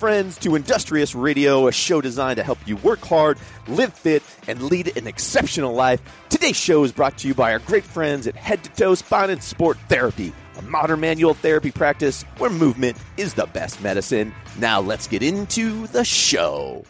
friends, to Industrious Radio, a show designed to help you work hard, live fit, and lead an exceptional life. Today's show is brought to you by our great friends at Head to Toe Spine and Sport Therapy, a modern manual therapy practice where movement is the best medicine. Now let's get into the show.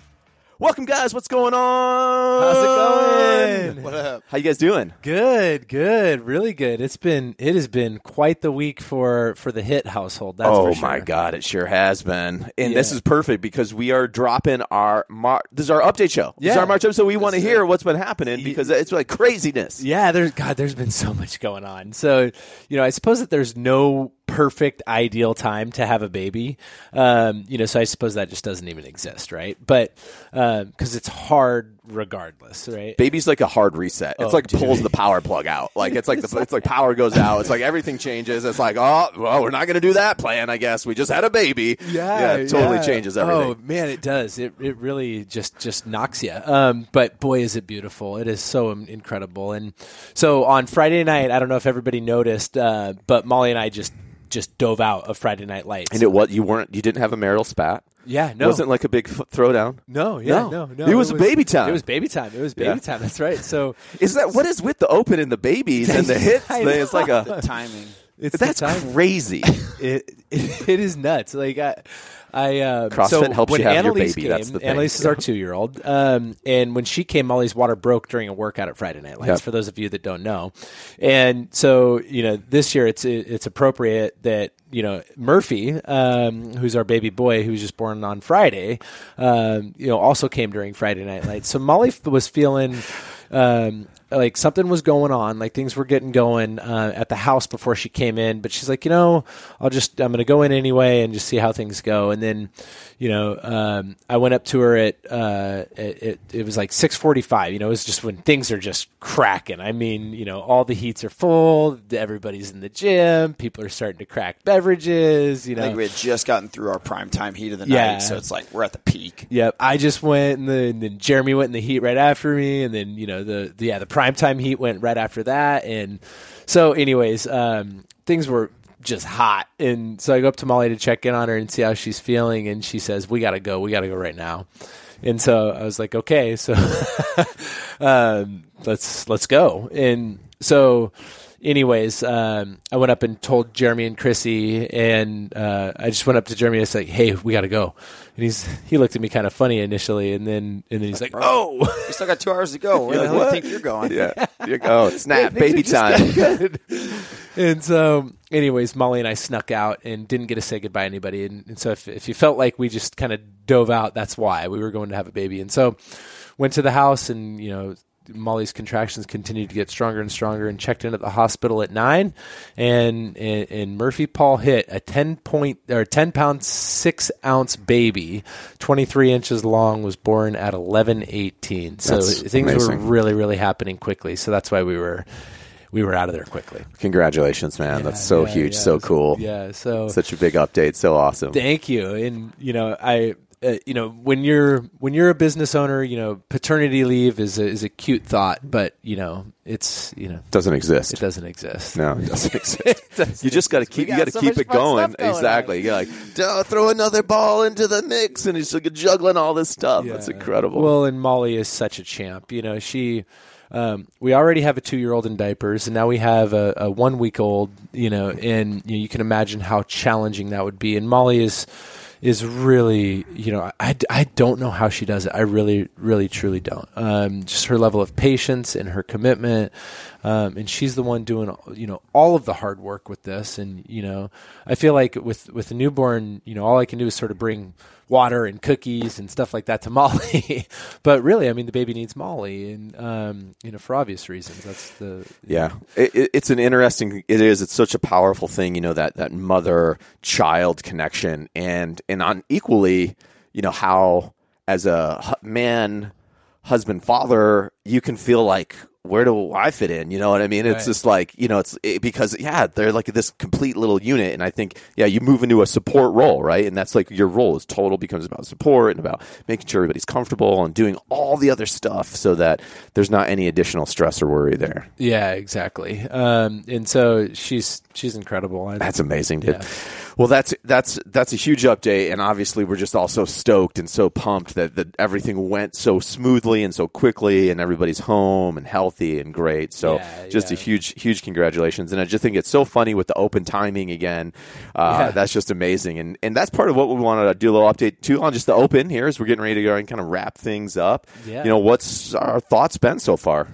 Welcome, guys. What's going on? How's it going? What up? How you guys doing? Good, good, really good. It's been it has been quite the week for for the hit household. That's oh for sure. my god, it sure has been. And this is perfect because we are dropping our Mar- this is our update show. This is Yeah. our March episode. We want to hear what's been happening because it's like craziness. Yeah, there's God, there's been so much going on. So, you know, I suppose that there's no perfect ideal time to have a baby. Um, you know, so I suppose that just doesn't even exist, right? But because it's hard regardless, right? Baby's like a hard reset. It's Oh, like dude. pulls the power plug out. Like it's like the it's like power goes out. It's like everything changes. It's like oh well, we're not going to do that plan. I guess we just had a baby. Yeah. It totally yeah. changes everything. Oh man, it does. It it really just just knocks you. Um, but boy, is it beautiful! It is so um, incredible. And so on Friday night, I don't know if everybody noticed, uh, but Molly and I just just dove out of Friday Night Lights. And it what you weren't you didn't have a marital spat. yeah, no, It wasn't like a big f- throwdown. no, yeah, No. no, no. It was baby time. It was baby time. It was baby Yeah. time. That's right. So Is that what is with the open and the babies and the hits? I? It's like a the timing. it's the that's time. crazy. it, it it is nuts. Like I, I uh, CrossFit so helps when you have your baby, Came, that's the thing. Annalise is our two year old, um, and when she came, Molly's water broke during a workout at Friday Night Lights. Yep. For those of you that don't know, and so you know this year it's it's appropriate that you know Murphy, um, who's our baby boy, who was just born on Friday, um, you know, also came during Friday Night Lights. So Molly was feeling. Um, like something was going on, like things were getting going uh, at the house before she came in. But she's like, you know, I'll just I'm going to go in anyway and just see how things go. And then, you know, um, I went up to her at uh, it, it, it was like 6:45. You know, it was just when things are just cracking. I mean, you know, all the heats are full. Everybody's in the gym. People are starting to crack beverages. You I think know, we had just gotten through our prime time heat of the Yeah. night, so it's like we're at the peak. Yep, I just went, and then, and then Jeremy went in the heat right after me, and then you know the, the yeah the primetime heat went right after that, and so anyways, um, things were just hot, and so I go up to Molly to check in on her and see how she's feeling, and she says we got to go, we got to go right now, and so I was like okay, so um, let's let's go, and so anyways, um, I went up and told Jeremy and Chrissy, and uh, I just went up to Jeremy and I said, "Hey, we got to go." And he's he looked at me kind of funny initially, and then and then he's like, "Oh." We still got two hours to go. Where the hell do you think you're going? yeah. you're, go. Snap. Baby time. and so, anyways, Molly and I snuck out and didn't get to say goodbye to anybody. And, and so, if, if you felt like we just kind of dove out, that's why we were going to have a baby. And so, went to the house, and you know, Molly's contractions continued to get stronger and stronger, and checked in at the hospital at nine. And and, and Murphy Paul hit a ten point or ten pound six ounce baby, twenty three inches long, was born at eleven eighteen. So That's things were really really happening quickly. So that's why we were we were out of there quickly. Congratulations, man. That's so Yeah, huge. yeah. So cool. Yeah. So Such a big update. So awesome. thank you. And you know, I. Uh, you know, when you're when you're a business owner, you know, paternity leave is a, is a cute thought, but you know, it's you know, Doesn't exist. it doesn't exist. No, it doesn't exist. you just got to keep. You got to so keep it going. going exactly. on. You're like, throw another ball into the mix, and he's like juggling all this stuff. That's incredible. Well, and Molly is such a champ. You know, she. Um, we already have a two-year-old in diapers, and now we have a, a one-week-old. You know, and you, know, you can imagine how challenging that would be. And Molly is is really, you know, I, I don't know how she does it. I really, really, truly don't. Um, just her level of patience and her commitment. Um, and she's the one doing, you know, all of the hard work with this. And, you know, I feel like with, with a newborn, you know, all I can do is sort of bring water and cookies and stuff like that to Molly. but really, I mean, the baby needs Molly and, um, you know, for obvious reasons, that's the, Yeah, it, it, it's an interesting. It is. It's such a powerful thing. You know that that mother child connection, and and on equally, you know how as a man, husband, father, you can feel like where do I fit in? You know what I mean? It's Right. just like you know, it's it, because yeah, they're like this complete little unit, and I think yeah, you move into a support role, right? And that's like your role is total becomes about support and about making sure everybody's comfortable and doing all the other stuff so that there's not any additional stress or worry there. Yeah, exactly. Um, and so she's she's incredible. I, That's amazing, dude. Yeah. Well, that's that's that's a huge update, and obviously we're just all so stoked and so pumped that, that everything went so smoothly and so quickly, and everybody's home and healthy and great. So, Yeah, just a huge, huge congratulations! And I just think it's so funny with the open timing again. Uh, Yeah. That's just amazing, and and that's part of what we wanted to do a little update too on just the open here as we're getting ready to go and kind of wrap things up. Yeah. You know, what's our thoughts been so far?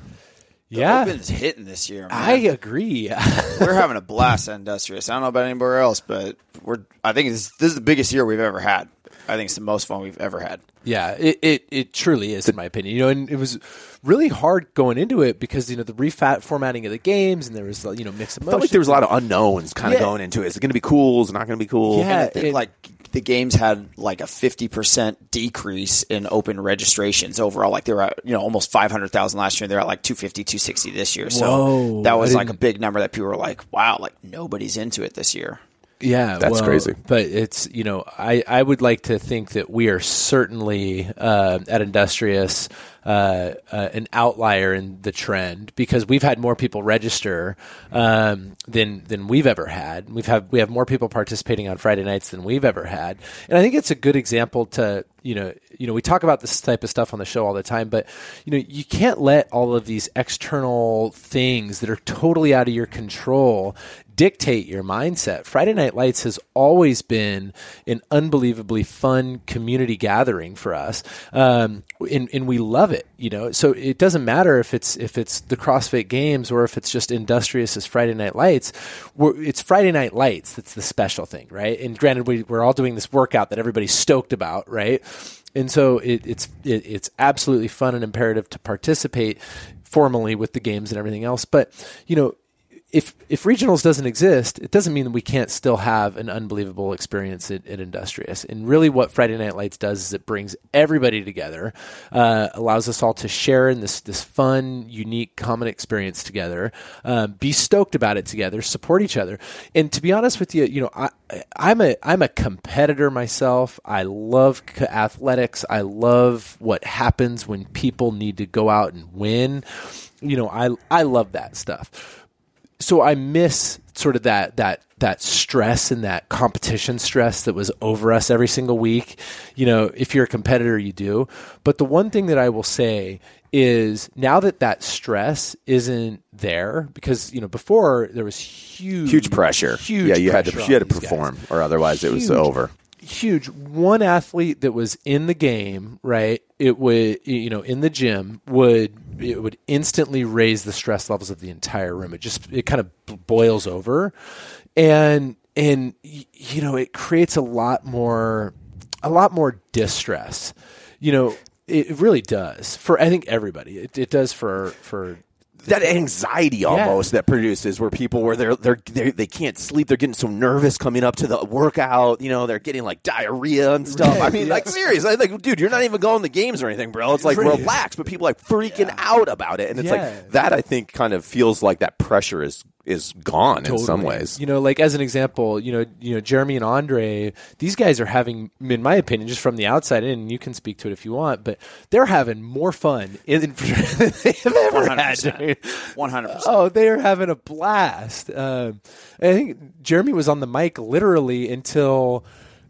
yeah, Open's hitting this year. Man. I agree. we're having a blast at Industrious. I don't know about anywhere else, but we're. I think this, this is the biggest year we've ever had. I think it's the most fun we've ever had. Yeah, it, it, it truly is, in my opinion. You know, and it was really hard going into it because you know the refat formatting of the games, and there was you know mixed I felt like there was a lot of unknowns kind of going into it. Is it going to be cool? Is it not going to be cool? Yeah. It- like the games had like a fifty percent decrease in open registrations overall. Like they were at you know almost five hundred thousand last year. They're at like 250, 260 this year. So Whoa, that was like a big number that people were like, "Wow, like nobody's into it this year." Yeah, That's well, crazy. But it's you know I, I would like to think that we are certainly uh, at Industrious uh, uh, an outlier in the trend because we've had more people register um, than than we've ever had. We've had we have more people participating on Friday nights than we've ever had, and I think it's a good example to you know you know we talk about this type of stuff on the show all the time, but you know you can't let all of these external things that are totally out of your control dictate your mindset. Friday Night Lights has always been an unbelievably fun community gathering for us, um, and, and we love it. You know, so it doesn't matter if it's if it's the CrossFit Games or if it's just Industrious as Friday Night Lights. It's Friday Night Lights that's the special thing, right? And granted, we, we're all doing this workout that everybody's stoked about, right? And so it, it's it, it's absolutely fun and imperative to participate formally with the games and everything else. But you know, if if regionals doesn't exist, it doesn't mean that we can't still have an unbelievable experience at, at Industrious. And really, what Friday Night Lights does is it brings everybody together, uh, allows us all to share in this this fun, unique, common experience together, um, be stoked about it together, support each other. And to be honest with you, you know, I, I'm a I'm a competitor myself. I love athletics. I love what happens when people need to go out and win. You know, I I love that stuff so I miss sort of that that that stress and that competition stress that was over us every single week. You know, if you're a competitor, you do. But the one thing that I will say is now that that stress isn't there because you know before there was huge Huge pressure. huge yeah, you had to you had to these guys perform, or otherwise it was over. huge one athlete that was in the game right it would you know in the gym would it would instantly raise the stress levels of the entire room. It just it kind of boils over. And and you know it creates a lot more a lot more distress. You know it really does for i think everybody. It, it does for for that anxiety almost that produces where people where they're, they're they're they can't sleep. They're getting so nervous coming up to the workout you know they're getting like diarrhea and stuff. I mean like seriously like dude you're not even going to games or anything bro. It's like relax. But people like freaking out about it. And it's Yeah. like that i think kind of feels like that pressure is is gone in some ways You know, like as an example, you know, you know, Jeremy and Andre, these guys are having, in my opinion, just from the outside in, and you can speak to it if you want, but they're having more fun in, than they've ever had. 100%. dude. One hundred percent. Oh, they are having a blast. Um, I think Jeremy was on the mic literally until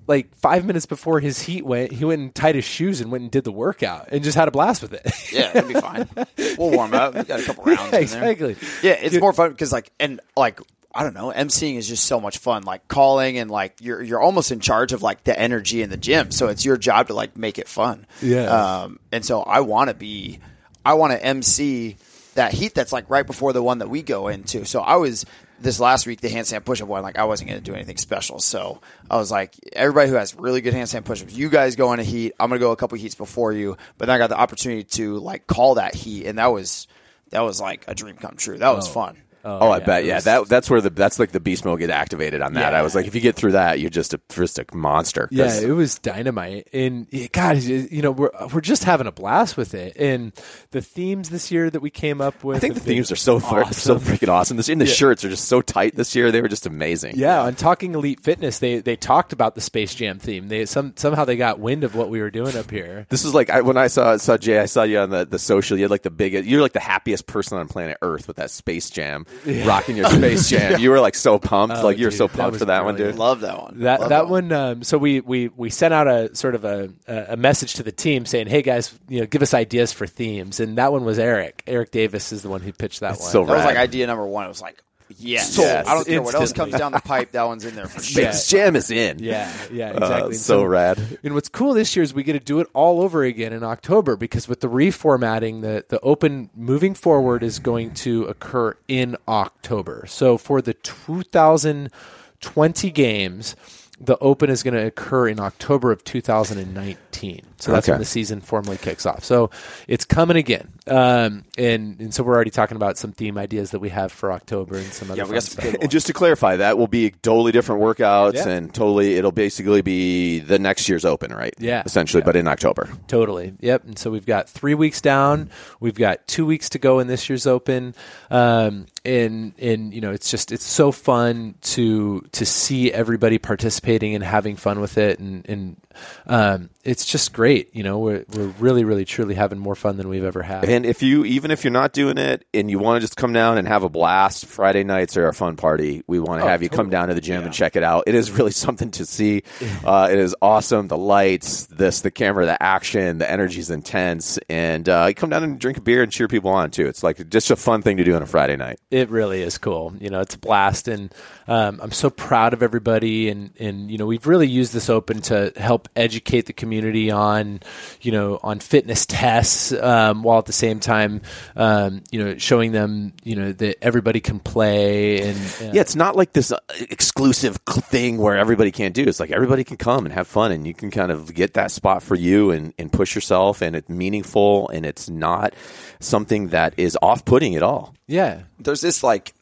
like five minutes before his heat went. He went and tied his shoes and went and did the workout and just had a blast with it. Yeah, it'll be fine. We'll warm up. We got a couple rounds. yeah, exactly. Yeah, it's more fun because like and like I don't know, emceeing is just so much fun. Like calling and like you're you're almost in charge of like the energy in the gym, so it's your job to like make it fun. Yeah. Um, and so I want to be, I want to MC that heat that's like right before the one that we go into. So I was this last week the handstand push-up one. Like I wasn't going to do anything special, so I was like, everybody who has really good handstand push-ups, you guys go in a heat. I'm going to go a couple heats before you, but then I got the opportunity to like call that heat, and that was that was like a dream come true. That was oh. fun. Oh, oh, I yeah, bet. Yeah, was- that that's where the that's like the beast mode get activated on that. Yeah. I was like, if you get through that, you're just a just a monster. 'Cause Yeah, it was dynamite, and it- God, you know, we're we're just having a blast with it, and the themes this year that we came up with. I think the themes are so far, so freaking awesome. This and the Yeah. shirts are just so tight this year. They were just amazing. Yeah, on talking elite fitness, they they talked about the Space Jam theme. They some somehow they got wind of what we were doing up here. This is like I, when I saw saw Jay. I saw you on the, the social. You had like the biggest. You're like the happiest person on planet Earth with that Space Jam, rocking your Space Jam. You were like so pumped. Oh, like you're dude, so pumped was for that one, brilliant. dude. Love that one. That Love that one. Um, so we, we we sent out a sort of a a message to the team saying, "Hey guys, you know, give us ideas for themes." And that one was Eric. Eric Davis is the one who pitched that one. so That was like idea number one. It was like, yes. Sold. I don't care what else comes down the pipe. That one's in there for sure. Space Jam is in. yeah, yeah, Uh, exactly. So rad. And what's cool this year is we get to do it all over again in October because with the reformatting, the the open moving forward is going to occur in October. So for the 2020 games, the open is going to occur in October of 2019. So that's Okay. when the season formally kicks off. So it's coming again. Um, and and so we're already talking about some theme ideas that we have for October and some other Yeah, we fun got some stuff. And just to clarify, that will be totally different workouts, Yeah. and totally it'll basically be the next year's Open, right? Yeah. essentially, but in October. Totally. Yep. And so we've got three weeks down. We've got two weeks to go in this year's Open. Um, and and you know it's just it's so fun to to see everybody participating and having fun with it and and um, it's just great. You know we're we're really really truly having more fun than we've ever had. And if you, even if you're not doing it, and you want to just come down and have a blast, Friday nights are a fun party. We want to Oh, have you come down to the gym and check it out. It is really something to see. Uh, it is awesome. The lights, this, the camera, the action, the energy is intense, and uh, you come down and drink a beer and cheer people on too. It's like just a fun thing to do on a Friday night. It really is cool. You know, it's a blast, and um, I'm so proud of everybody. And and you know, we've really used this open to help educate the community on, you know, on fitness tests, um, while at the same time, um, you know, showing them, you know, that everybody can play. And uh, Yeah, it's not like this uh, exclusive thing where everybody can't do. It's like everybody can come and have fun, and you can kind of get that spot for you and, and push yourself, and it's meaningful, and it's not something that is off-putting at all. yeah, there's this like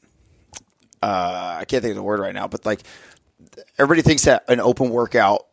uh, I can't think of the word right now, but like everybody thinks that an open workout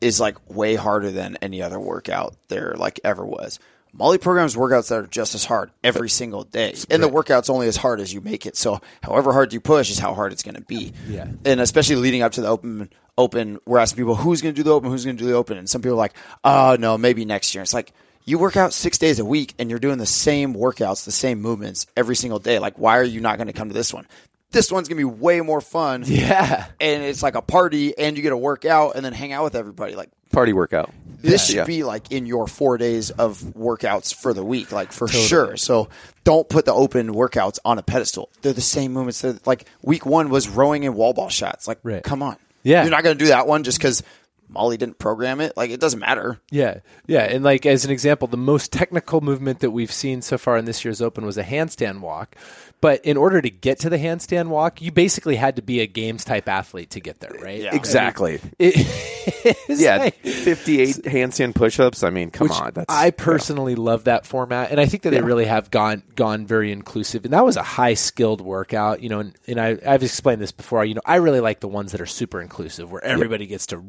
is like way harder than any other workout there like ever was. Molly programs workouts that are just as hard every single day, and the workout's only as hard as you make it. So, however hard you push is how hard it's going to be. Yeah. and especially leading up to the open. Open, we're asking people who's going to do the open, who's going to do the open, and some people are like, "Oh no, maybe next year." It's like you work out six days a week, and you're doing the same workouts, the same movements every single day. Like, why are you not going to come to this one? This one's to be way more fun. yeah, and it's like a party, and you get to work out and then hang out with everybody. Like Party workout. this should Yeah. be like in your four days of workouts for the week, like for sure. So don't put the open workouts on a pedestal. They're the same movements. They're like week one was rowing and wall ball shots. Like, Right. come on, Yeah. you're not going to do that one just because Molly didn't program it. Like, it doesn't matter. Yeah, yeah, and like as an example, the most technical movement that we've seen so far in this year's Open was a handstand walk. But in order to get to the handstand walk, you basically had to be a games type athlete to get there, right? Yeah. Exactly. It- Yeah, like- 58 handstand push-ups. I mean, come which on. That's I personally love that format, and I think that they really have gone gone very inclusive. And that was a high skilled workout, you know. And, and I, I've explained this before. You know, I really like the ones that are super inclusive, where everybody gets to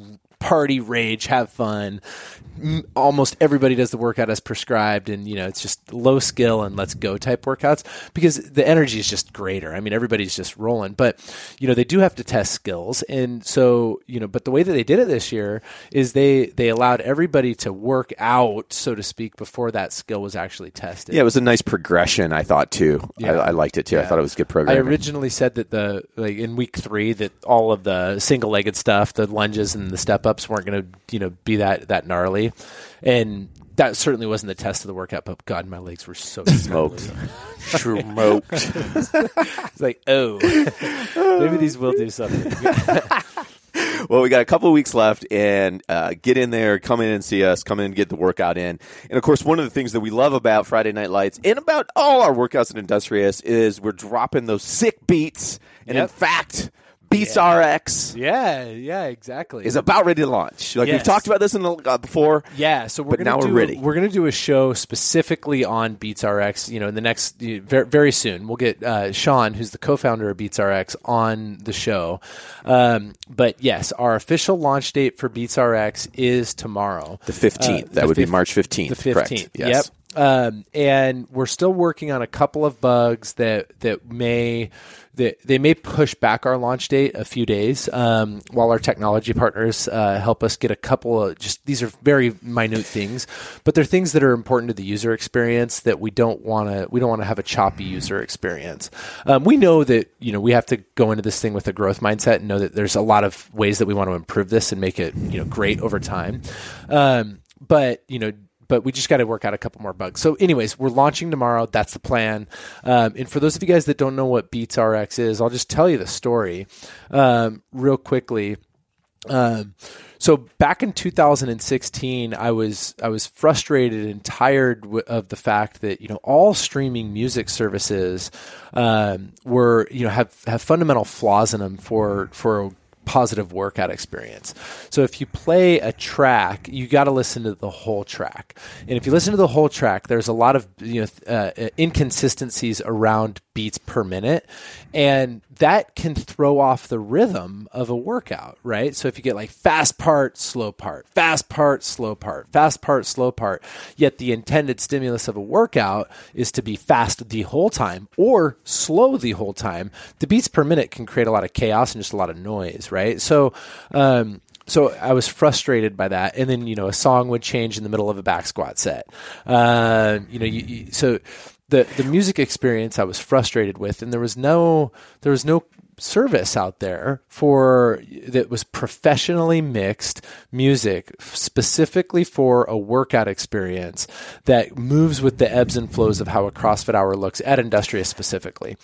party, rage, have fun. Almost everybody does the workout as prescribed, and you know, it's just low skill and let's go type workouts because the energy is just greater. I mean, everybody's just rolling, but you know, they do have to test skills, and so you know, but the way that they did it this year is they they allowed everybody to work out, so to speak, before that skill was actually tested. Yeah, it was a nice progression. I thought too. Yeah. I, I liked it too. I thought it was good program. I originally said that the like in week three that all of the single legged stuff, the lunges and the step ups weren't going to you know be that that gnarly, and that certainly wasn't the test of the workout. But God, my legs were so Smoked. Smoked. It's like oh, maybe these will do something. well, we got a couple of weeks left, and uh, get in there, come in and see us, come in and get the workout in. And of course, one of the things that we love about Friday Night Lights and about all our workouts at Industrious is we're dropping those sick beats. And in fact, Beats RX Yeah, yeah, exactly. is about ready to launch. Like we've talked about this in the, uh, before. Yeah, so we're now we're ready. We're going to do a show specifically on Beats RX. You know, in the next very, very soon, we'll get uh, Sean, who's the co-founder of Beats RX, on the show. Um, but yes, our official launch date for Beats RX is tomorrow, The 15th. Uh, that the would be March 15th. the fifteenth. Correct. Yes. Yep. Um, and we're still working on a couple of bugs that that may that they may push back our launch date a few days um, while our technology partners uh, help us get a couple of just these are very minute things, but they're things that are important to the user experience that we don't want to we don't want to have a choppy user experience. Um, we know that you know we have to go into this thing with a growth mindset and know that there's a lot of ways that we want to improve this and make it you know great over time. Um, but you know but we just got to work out a couple more bugs. So, anyways, we're launching tomorrow. That's the plan. Um, and for those of you guys that don't know what Beats RX is, I'll just tell you the story um, real quickly. Um, so back in 2016, I was I was frustrated and tired w- of the fact that you know all streaming music services um, were you know have have fundamental flaws in them for for positive workout experience. So if you play a track, you got to listen to the whole track. And if you listen to the whole track, there's a lot of you know uh, inconsistencies around beats per minute, and that can throw off the rhythm of a workout, right? So if you get like fast part, slow part, fast part, slow part, fast part, slow part, yet the intended stimulus of a workout is to be fast the whole time or slow the whole time, the beats per minute can create a lot of chaos and just a lot of noise, right? So, um, so I was frustrated by that, and then you know a song would change in the middle of a back squat set. Uh, you know, you, you, so the the music experience I was frustrated with, and there was no there was no service out there for that was professionally mixed music specifically for a workout experience that moves with the ebbs and flows of how a CrossFit hour looks at Industrious specifically,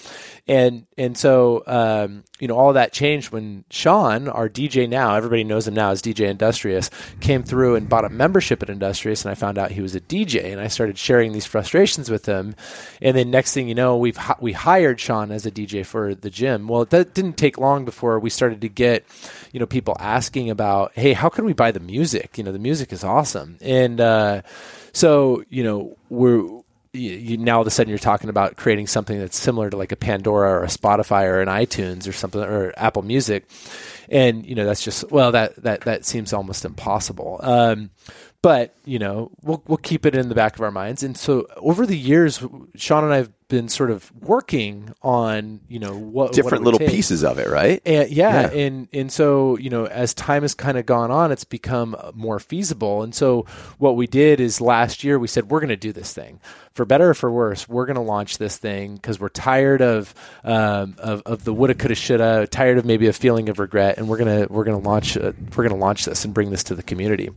and and so um, you know all that changed when Sean, our DJ now, everybody knows him now as DJ Industrious, came through and bought a membership at Industrious, and I found out he was a DJ, and I started sharing these frustrations with him, and then next thing you know, we've we hired Sean as a DJ for the gym. Well, that didn't take long before we started to get, you know, people asking about, hey, how can we buy the music? You know, the music is awesome, and uh, so you know we're you, you, now all of a sudden you're talking about creating something that's similar to like a Pandora or a Spotify or an iTunes or something or Apple Music, and you know that's just well that that that seems almost impossible. Um, but you know we'll we'll keep it in the back of our minds. And so over the years, Sean and I have been sort of working on you know what Different what it little take. pieces of it, right? And yeah, Yeah. and and so you know, as time has kind of gone on, it's become more feasible. And so what we did is last year we said we're going to do this thing for better or for worse. We're going to launch this thing because we're tired of um, of of the woulda, coulda, shoulda, tired of maybe a feeling of regret, and we're gonna we're gonna launch uh, we're gonna launch this and bring this to the community.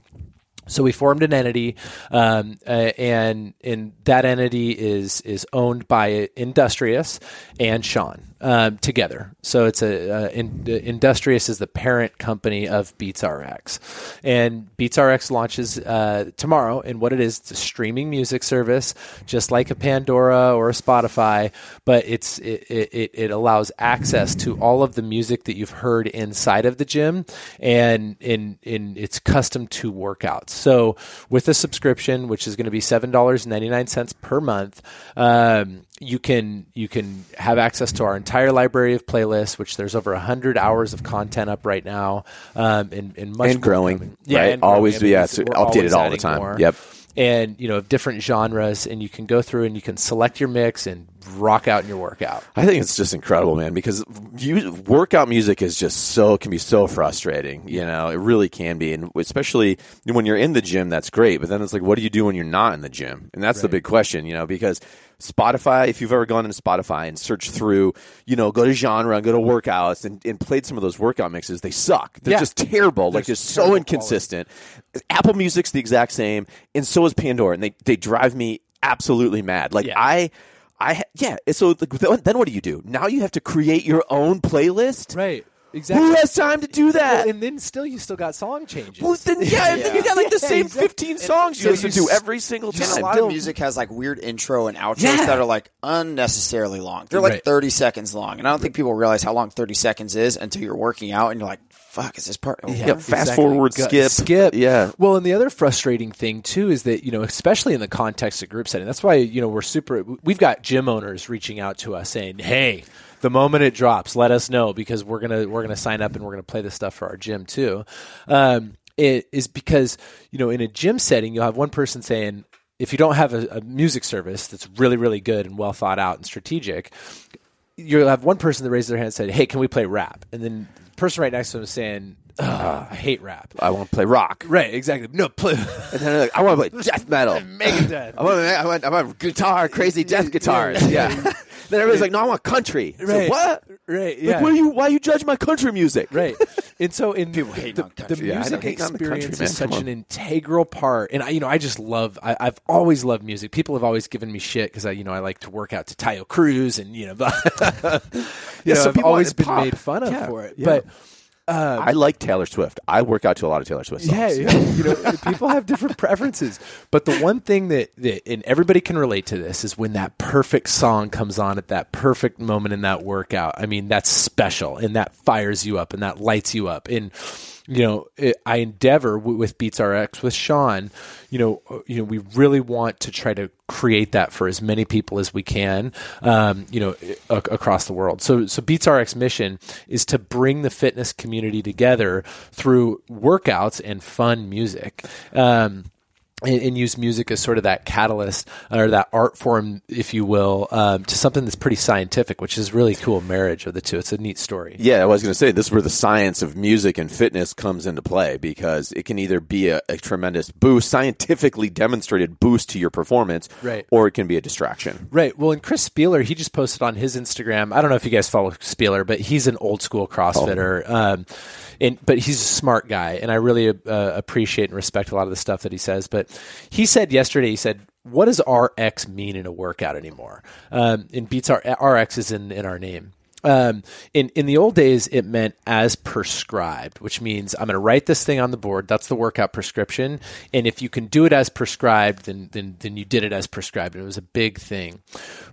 So we formed an entity, um, uh, and and that entity is is owned by Industrious and Sean um, together. So it's a uh, in, uh, Industrious is the parent company of Beats RX, and Beats RX launches uh, tomorrow. And what it is, it's a streaming music service, just like a Pandora or a Spotify, but it's it, it, it allows access to all of the music that you've heard inside of the gym, and in in it's custom to workouts. So with a subscription, which is going to be seven dollars ninety nine cents per month, um, you can you can have access to our entire library of playlists, which there's over hundred hours of content up right now, um, and, and much And more growing, coming. right? and growing. Always- mean, yeah, it's updated all the time. more. Yep. And you know, different genres, and you can go through and you can select your mix and rock out in your workout. I think it's just incredible, man, because you, workout music is just so can be so frustrating. You know, it really can be, and especially when you're in the gym, that's great. But then it's like, what do you do when you're not in the gym? And that's the big question, you know, because Spotify, if you've ever gone into Spotify and searched through, you know, go to genre, and go to workouts, and, and played some of those workout mixes, they suck. They're Yeah. just terrible, like They're just so inconsistent. Apple Music's the exact same, and so is Pandora, and they they drive me absolutely mad. Like Yeah. I. I ha- yeah. So then then what do you do? Now you have to create your own playlist. Right. Exactly. Who has time to do that? and then still, you still got song changes. Well, then, yeah, and then you got like the Yeah, same exactly. 15 songs you so listen to every single And a time. lot of music has like weird intro and outros Yeah. that are like unnecessarily long. They're like Right. 30 seconds long. And I don't think people realize how long 30 seconds is until you're working out and you're like, fuck, is this part? Yeah, what? fast forward, Go- skip. skip. Yeah. Well, and the other frustrating thing too is that you know, especially in the context of group setting, that's why you know we're super. We've got gym owners reaching out to us saying, "Hey, the moment it drops, let us know because we're gonna we're gonna sign up and we're gonna play this stuff for our gym too." Um, it is because you know, in a gym setting, you'll have one person saying. If you don't have a, a music service that's really, really good and well thought out and strategic, you'll have one person that raised their hand and said, "Hey, can we play rap?" And then the person right next to them is saying, "Ugh, "I hate rap." I want to play rock. Right, exactly. No, play And then they're like, I want to play death metal. Megadeth. I want, I want, I want guitar, crazy death guitars. Yeah. then everybody's like, no, I want country. It's like, Right. what? Right, Like, yeah. what are you? Why you judge my country music? right. And so in People hate the, on the country. Yeah, I music don't hate on the country, experience man. is such an integral part. And I, you know, I just love, I, I've always loved music. People have always given me shit because I, you know, I like to work out to Taio Cruz and, you know, you Yeah, know, some I've people always been pop. made fun of Yeah, for it. yeah. But Uh, I like Taylor Swift. I work out to a lot of Taylor Swift songs. Yeah, yeah. you know, people have different preferences. But the one thing that, that, and everybody can relate to this, is when that perfect song comes on at that perfect moment in that workout. I mean, that's special, and that fires you up, and that lights you up. And you know, it, I endeavor w- with Beats RX with Sean. You know, uh, you know, we really want to try to create that for as many people as we can. Um, you know, a- across the world. So, so Beats RX mission is to bring the fitness community together through workouts and fun music. Um, and, and use music as sort of that catalyst or that art form, if you will, um, to something that's pretty scientific, which is really cool marriage of the two. It's a neat story. Yeah, I was going to say this is where the science of music and fitness comes into play because it can either be a, a tremendous boost, scientifically demonstrated boost to your performance, Right. or it can be a distraction. Right. Well, and Chris Spealler, he just posted on his Instagram. I don't know if you guys follow Spealler, but he's an old school CrossFitter. Um, and but he's a smart guy, and I really uh, appreciate and respect a lot of the stuff that he says. But he said yesterday, he said, "What does RX mean in a workout anymore?" Um, and beats our RX is in in our name. Um, in in the old days, it meant as prescribed, which means I'm going to write this thing on the board. That's the workout prescription, and if you can do it as prescribed, then then then you did it as prescribed. It was a big thing.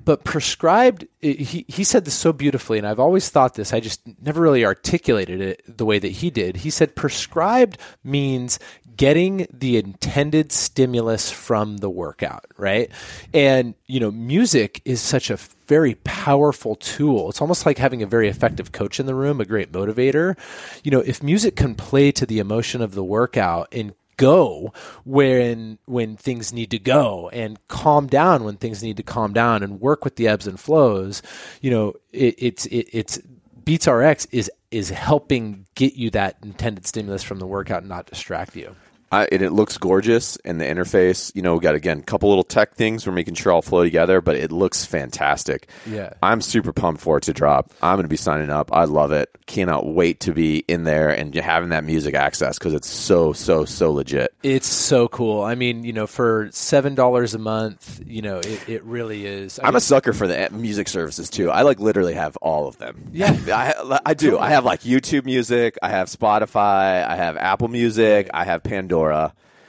But prescribed, it- he he said this so beautifully, and I've always thought this. I just never really articulated it the way that he did. He said prescribed means getting the intended stimulus from the workout, right? And you know, music is such a very powerful tool. It's almost like having a very effective coach in the room, a great motivator. You know, if music can play to the emotion of the workout and go when when things need to go and calm down when things need to calm down and work with the ebbs and flows, you know, it, it's it, it's Beats RX is is helping get you that intended stimulus from the workout and not distract you. I, and it looks gorgeous, and the interface. You know, we got again a couple little tech things. We're making sure all flow together, but it looks fantastic. Yeah. I'm super pumped for it to drop. I'm going to be signing up. I love it. Cannot wait to be in there and having that music access because it's so so so legit. It's so cool. I mean, you know, for seven dollars a month, you know, it, it really is. I I'm mean, a sucker for the music services too. I like literally have all of them. Yeah. I, I do. I have like YouTube Music. I have Spotify. I have Apple Music. I have Pandora.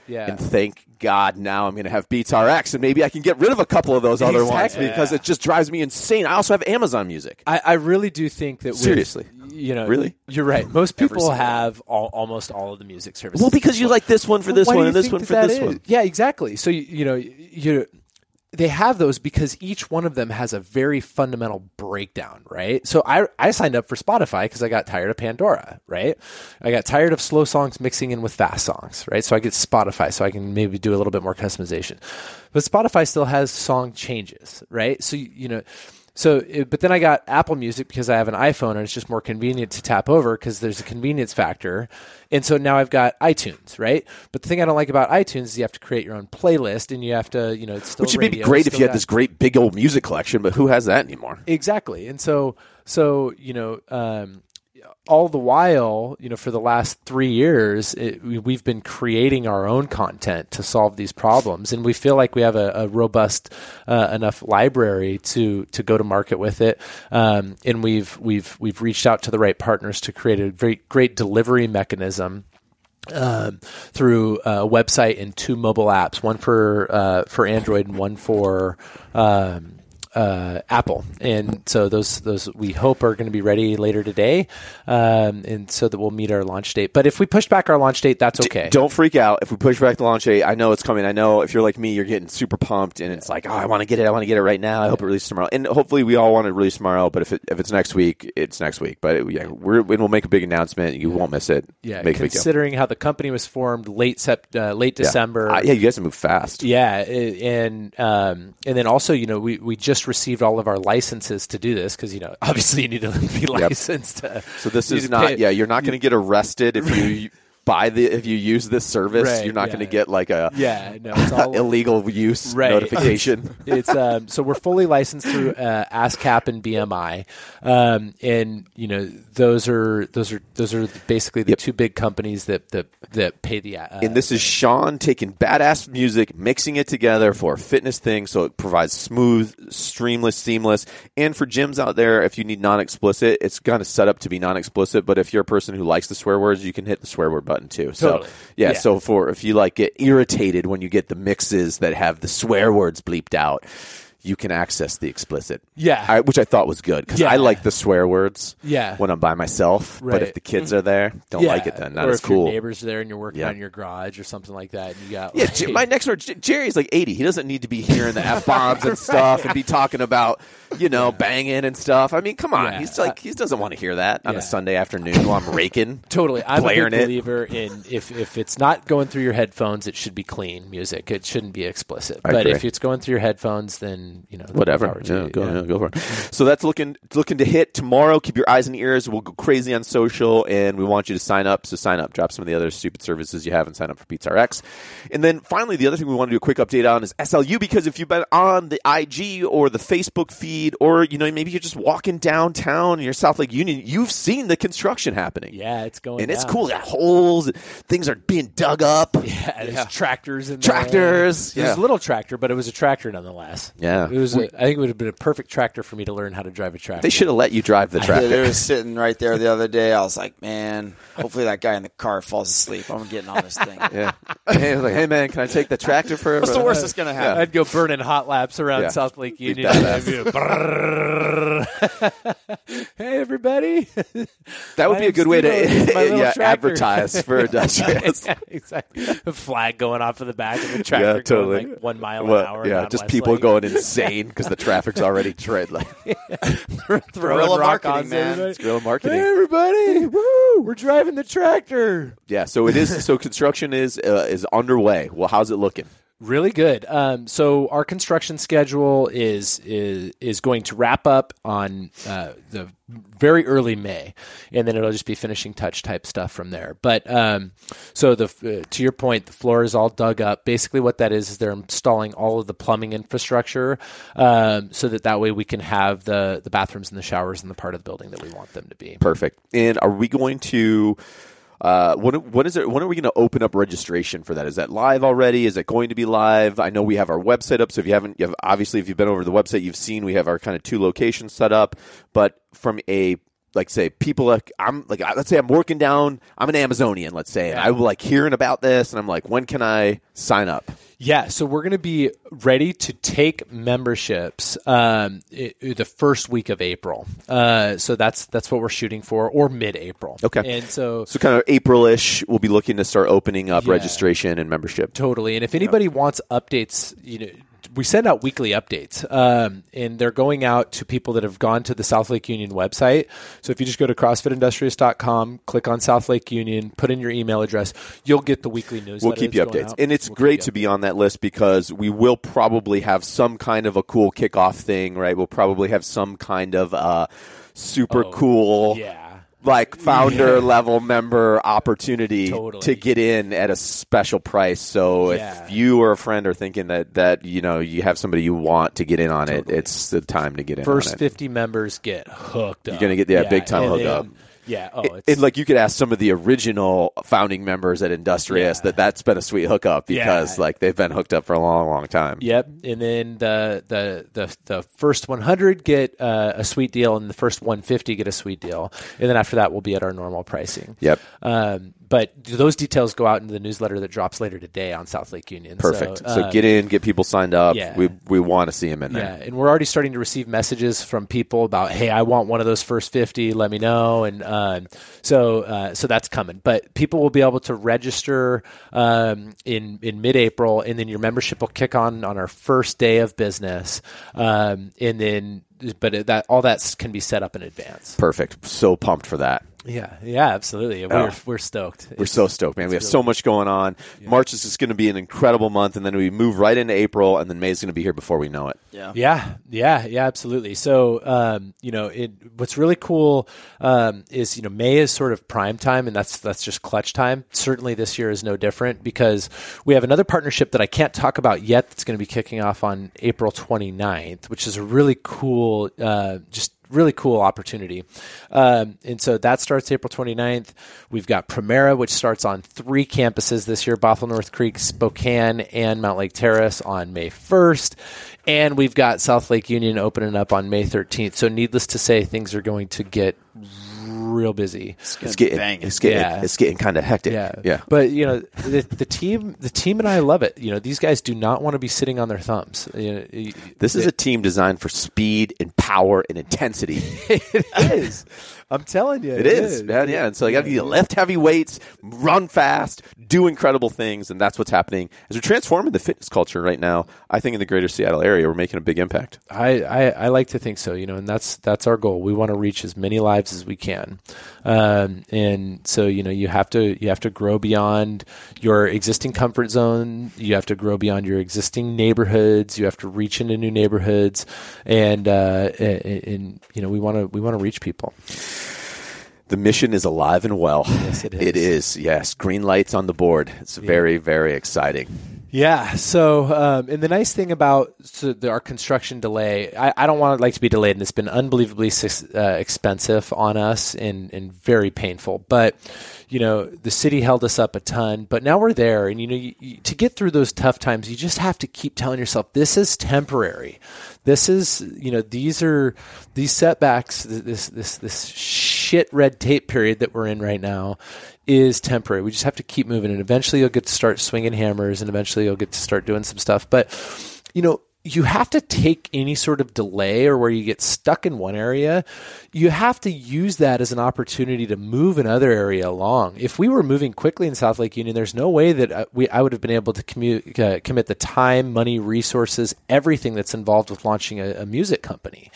Yeah. And thank God now I'm going to have Beats RX, and maybe I can get rid of a couple of those other ones Exactly. because it just drives me insane. I also have Amazon Music. I, I really do think that with- Seriously. you know, Really? you're right. Most people have all, almost all of the music services. Well, because you like this one for this do one and this one that for that this is? one. Yeah, exactly. So you, you know, you they have those because each one of them has a very fundamental breakdown, right? So I I signed up for Spotify because I got tired of Pandora, right? I got tired of slow songs mixing in with fast songs, right? So I get Spotify so I can maybe do a little bit more customization. But Spotify still has song changes, right? So you, you know so, it, but then I got Apple Music because I have an iPhone and it's just more convenient to tap over because there's a convenience factor. And so now I've got iTunes, right? But the thing I don't like about iTunes is you have to create your own playlist and you have to, you know, it's still Which would be great if you had this great big old music collection, but who has that anymore? Exactly. And so, so you know, um, all the while, you know, for the last three years, it, we, we've been creating our own content to solve these problems, and we feel like we have a, a robust uh, enough library to to go to market with it. Um, and we've we've we've reached out to the right partners to create a very great delivery mechanism um, through a website and two mobile apps, one for uh, for Android and one for um, uh, Apple. And so those those we hope are going to be ready later today, um, and so that we'll meet our launch date. But if we push back our launch date, that's okay. Don't freak out if we push back the launch date. I know it's coming. I know if you're like me, you're getting super pumped, and it's like, oh, I want to get it. I want to get it right now. I hope it releases tomorrow, and hopefully we all want to release tomorrow. But if it, if it's next week, it's next week. But it, yeah, we're and we'll make a big announcement. You won't miss it. yeah, make a big deal. considering how the company was formed late sept, uh, late Yeah. December. Uh, yeah, you guys have moved fast. Yeah, and um, and then also, you know, we, we just received all of our licenses to do this because you know, obviously, you need to be licensed. To, So this is not. pay- Yeah, you're not going to get arrested if you buy the if you use this service. Right, you're not yeah. going to get like a Yeah, no, it's all illegal use Right. notification. it's um, so we're fully licensed through uh, ASCAP and BMI, um, and you know those are those are those are basically the two big companies that that that pay the. Uh, And this is Sean taking badass music, mixing it together for a fitness thing, so it provides smooth, streamless, seamless. And for gyms out there, if you need non-explicit, it's kind of set up to be non-explicit. But if you're a person who likes the swear words, you can hit the swear word button too. So yeah, Yeah. so for if you like get irritated when you get the mixes that have the swear words bleeped out. You can access the explicit, Yeah. I, which I thought was good because Yeah. I like the swear words, Yeah. when I'm by myself. But if the kids are there, don't yeah, like it then. Not or as cool. your neighbors are there and you're working Yeah. on your garage or something like that, and you got Yeah, like, J- my next door, J- Jerry's like 80. He doesn't need to be hearing the f bombs and stuff and be talking about, you know, banging and stuff. I mean, come on. Yeah. He's like, he doesn't want to hear that on Yeah. a Sunday afternoon while I'm raking. Totally, I'm a blaring big it. believer in if if it's not going through your headphones, it should be clean music. It shouldn't be explicit. I but agree. if it's going through your headphones, then you know Whatever. power to Yeah, you. go, Yeah. yeah, go for it. So that's looking looking to hit tomorrow. Keep your eyes and ears. We'll go crazy on social, and we want you to sign up. So sign up. Drop some of the other stupid services you have, and sign up for Beats RX. And then finally, the other thing we want to do a quick update on is SLU because if you've been on the IG or the Facebook feed, or you know maybe you're just walking downtown in your South Lake Union, you've seen the construction happening. Yeah, it's going And it's cool. Got holes. Things are being dug up. Yeah, there's tractors in there. Tractors, It was a little tractor, but it was a tractor nonetheless. Yeah. it was. A, I think it would have been a perfect tractor for me to learn how to drive a tractor. They should have let you drive the Yeah, tractor. they were sitting right there the other day. I was like, man, hopefully that guy in the car falls asleep. I'm getting on this thing. Yeah. Hey, I was like, hey man, can I take the tractor for? A bit? What's the worst that's gonna happen? I'd go burning hot laps around Yeah. South Lake Be Union. A hey, everybody! That would My be a good way to yeah, tractor. advertise for Industrious. yeah, exactly. A flag going off of the back of the tractor, yeah, going totally. like one mile Well, an hour. Yeah, just West people Lake. going insane because the traffic's already tread like throwing rock marketing, man. it's guerrilla marketing. Hey, everybody! Woo! We're driving the tractor. Yeah, so it is. So construction is uh, is underway. Well, how's it looking? Really good. Um, so our construction schedule is is is going to wrap up on uh, the very early May, and then it'll just be finishing touch type stuff from there. But um, so the uh, to your point, the floor is all dug up. Basically, what that is is they're installing all of the plumbing infrastructure, um, so that that way we can have the the bathrooms and the showers in the part of the building that we want them to be. Perfect. And are we going to? Uh, when when is it? When are we going to open up registration for that? Is that live already? Is it going to be live? I know we have our website up. So if you haven't, you have, obviously, if you've been over to the website, you've seen we have our kind of two locations set up. But from a like say people like I'm like let's say I'm working down I'm an Amazonian let's say and Yeah. I like hearing about this and I'm like when can I sign up Yeah, so we're going to be ready to take memberships um, i- i- the first week of April. Uh, so that's that's what we're shooting for, or mid-April. Okay. and so so kind of April-ish we'll be looking to start opening up Yeah. registration and membership Totally. And if anybody wants updates, you know, we send out weekly updates, um, and they're going out to people that have gone to the South Lake Union website. So if you just go to CrossFitIndustrious.com, click on South Lake Union, put in your email address, you'll get the weekly newsletter. We'll keep you updates. out. And it's We'll great to be on that list because we will probably have some kind of a cool kickoff thing, right? We'll probably have some kind of uh, super cool, Yeah. Like founder level member opportunity Totally. to get in at a special price. So Yeah. if you or a friend are thinking that, that, you know, you have somebody you want to get in on it, it's the time to get in First on it. 50 members get hooked up. You're gonna get the big time and hook then up. Yeah. Oh, it's, and like you could ask some of the original founding members at Industrious Yeah. that that's been a sweet hookup because Yeah. like they've been hooked up for a long, long time. Yep, and then the the the, the first 100 get uh, a sweet deal, and the first 150 get a sweet deal, and then after that we'll be at our normal pricing. Yep. Um, but those details go out into the newsletter that drops later today on South Lake Union. Perfect. So, um, get in, get people signed up. yeah. We we want to see them in there. Yeah, and we're already starting to receive messages from people about, "Hey, I want one of those first fifty. Let me know." And um, so, uh, so that's coming. But people will be able to register um, in in mid April, and then your membership will kick on on our first day of business, um, and then. But that all that can be set up in advance. Perfect. So pumped for that. Yeah, yeah, absolutely. We're we're stoked. We're so stoked, man. We have so much going on. March is just going to be an incredible month, and then we move right into April, and then May is going to be here before we know it. Yeah. Yeah, yeah, yeah, absolutely. So, um, you know, it, what's really cool um, is you know May is sort of prime time, and that's that's just clutch time. Certainly, this year is no different because we have another partnership that I can't talk about yet. That's going to be kicking off on April 29th, which is a really cool, uh, just really cool opportunity. Um, and so that starts April 29th. We've got Primera, which starts on three campuses this year Bothell North Creek, Spokane, and Mountlake Terrace on May 1st. And we've got South Lake Union opening up on May 13th. So, needless to say, things are going to get real busy. It's getting, banging. it's getting, Yeah. it's getting kind of hectic. Yeah, yeah. But you know, the, the team, the team, and I love it. You know, these guys do not want to be sitting on their thumbs. You know, y- This is a team designed for speed and power and intensity. it is. I'm telling you, It is, man. Yeah, and so you got to lift heavy weights, run fast, do incredible things, and that's what's happening as we're transforming the fitness culture right now. I think in the greater Seattle area, we're making a big impact. I, I, I like to think so, you know, and that's that's our goal. We want to reach as many lives as we can, um, and so you know you have to you have to grow beyond your existing comfort zone. You have to grow beyond your existing neighborhoods. You have to reach into new neighborhoods, and uh, and, and you know we want to we want to reach people. The mission is alive and well. Yes, it is. It is. Yes, green lights on the board. It's very, very exciting. Yeah. So, um, and the nice thing about so the, our construction delay, I, I don't want it like to be delayed, and it's been unbelievably uh, expensive on us and and very painful. But you know, the city held us up a ton, but now we're there, and you know, you, you, to get through those tough times, you just have to keep telling yourself this is temporary. This is you know these are these setbacks, th- this this this shit red tape period that we're in right now is temporary. We just have to keep moving, and eventually you'll get to start swinging hammers, and eventually you'll get to start doing some stuff. But you know, you have to take any sort of delay or where you get stuck in one area, you have to use that as an opportunity to move another area along. If we were moving quickly in South Lake Union, there's no way that uh, we I would have been able to uh, commit the time, money, resources, everything that's involved with launching a, a music company,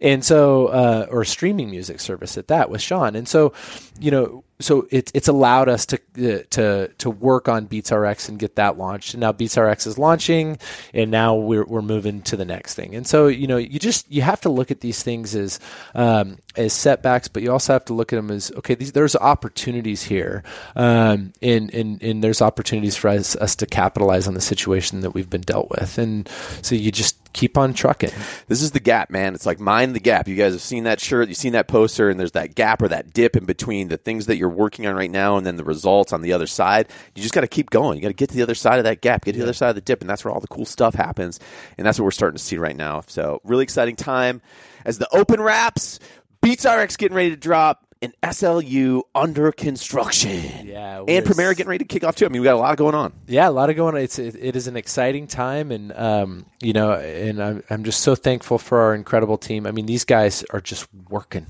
and so uh, or streaming music service at that with Sean. And so, you know, so it's it's allowed us to uh, to to work on Beats RX and get that launched. And now Beats RX is launching, and now we're we're moving to the next thing. And so you know you just you have to look at these things as um, as setbacks, but you also have to look at them as okay. These there's opportunities here, um, and and and there's opportunities for us us to capitalize on the situation that we've been dealt with. And so you just keep on trucking. This is the gap, man. It's like mind the gap. You guys have seen that shirt, you've seen that poster, and there's that gap or that dip in between the things that you're working on right now and then the results on the other side. You just got to keep going. You got to get to the other side of that gap, get to the other side of the dip, and that's where all the cool stuff happens. And that's what we're starting to see right now. So, really exciting time as the open wraps, Beats RX getting ready to drop. And SLU under construction. Yeah, And Premera getting ready to kick off too. I mean, we got a lot going on. yeah, a lot of going. on. It's it, it is an exciting time, and um, you know, and I'm I'm just so thankful for our incredible team. I mean, these guys are just working.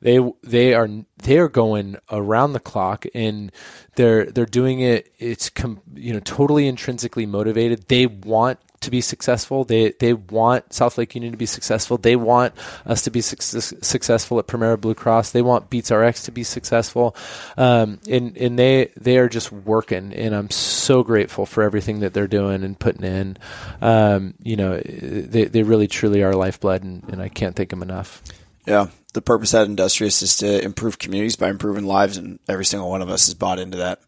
They they are they are going around the clock, and they're they're doing it. It's com, you know totally intrinsically motivated. They want to be successful. They they want South Lake Union to be successful. They want us to be success, successful at Premera Blue Cross. They want Beats RX to be successful, um, and and they they are just working. And I'm so grateful for everything that they're doing and putting in. Um, you know, they they really truly are lifeblood, and, and I can't thank them enough. Yeah. The purpose at Industrious is to improve communities by improving lives, and every single one of us is bought into that.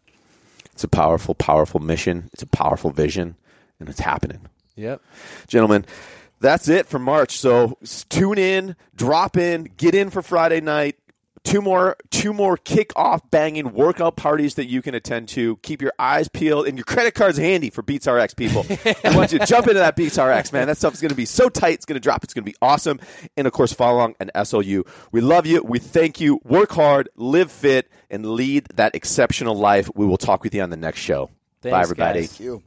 It's a powerful, powerful mission. It's a powerful vision, and it's happening. Yep. gentlemen. That's it for March. So tune in, drop in, get in for Friday night. two more two more kick off banging workout parties that you can attend to. Keep your eyes peeled and your credit cards handy for Beats RX people. I want you to jump into that Beats RX, man. That stuff's going to be so tight. It's going to drop. It's going to be awesome. And of course, follow along and SLU. We love you. We thank you. Work hard, live fit, and lead that exceptional life. We will talk with you on the next show. Bye, everybody. guys. Thank you.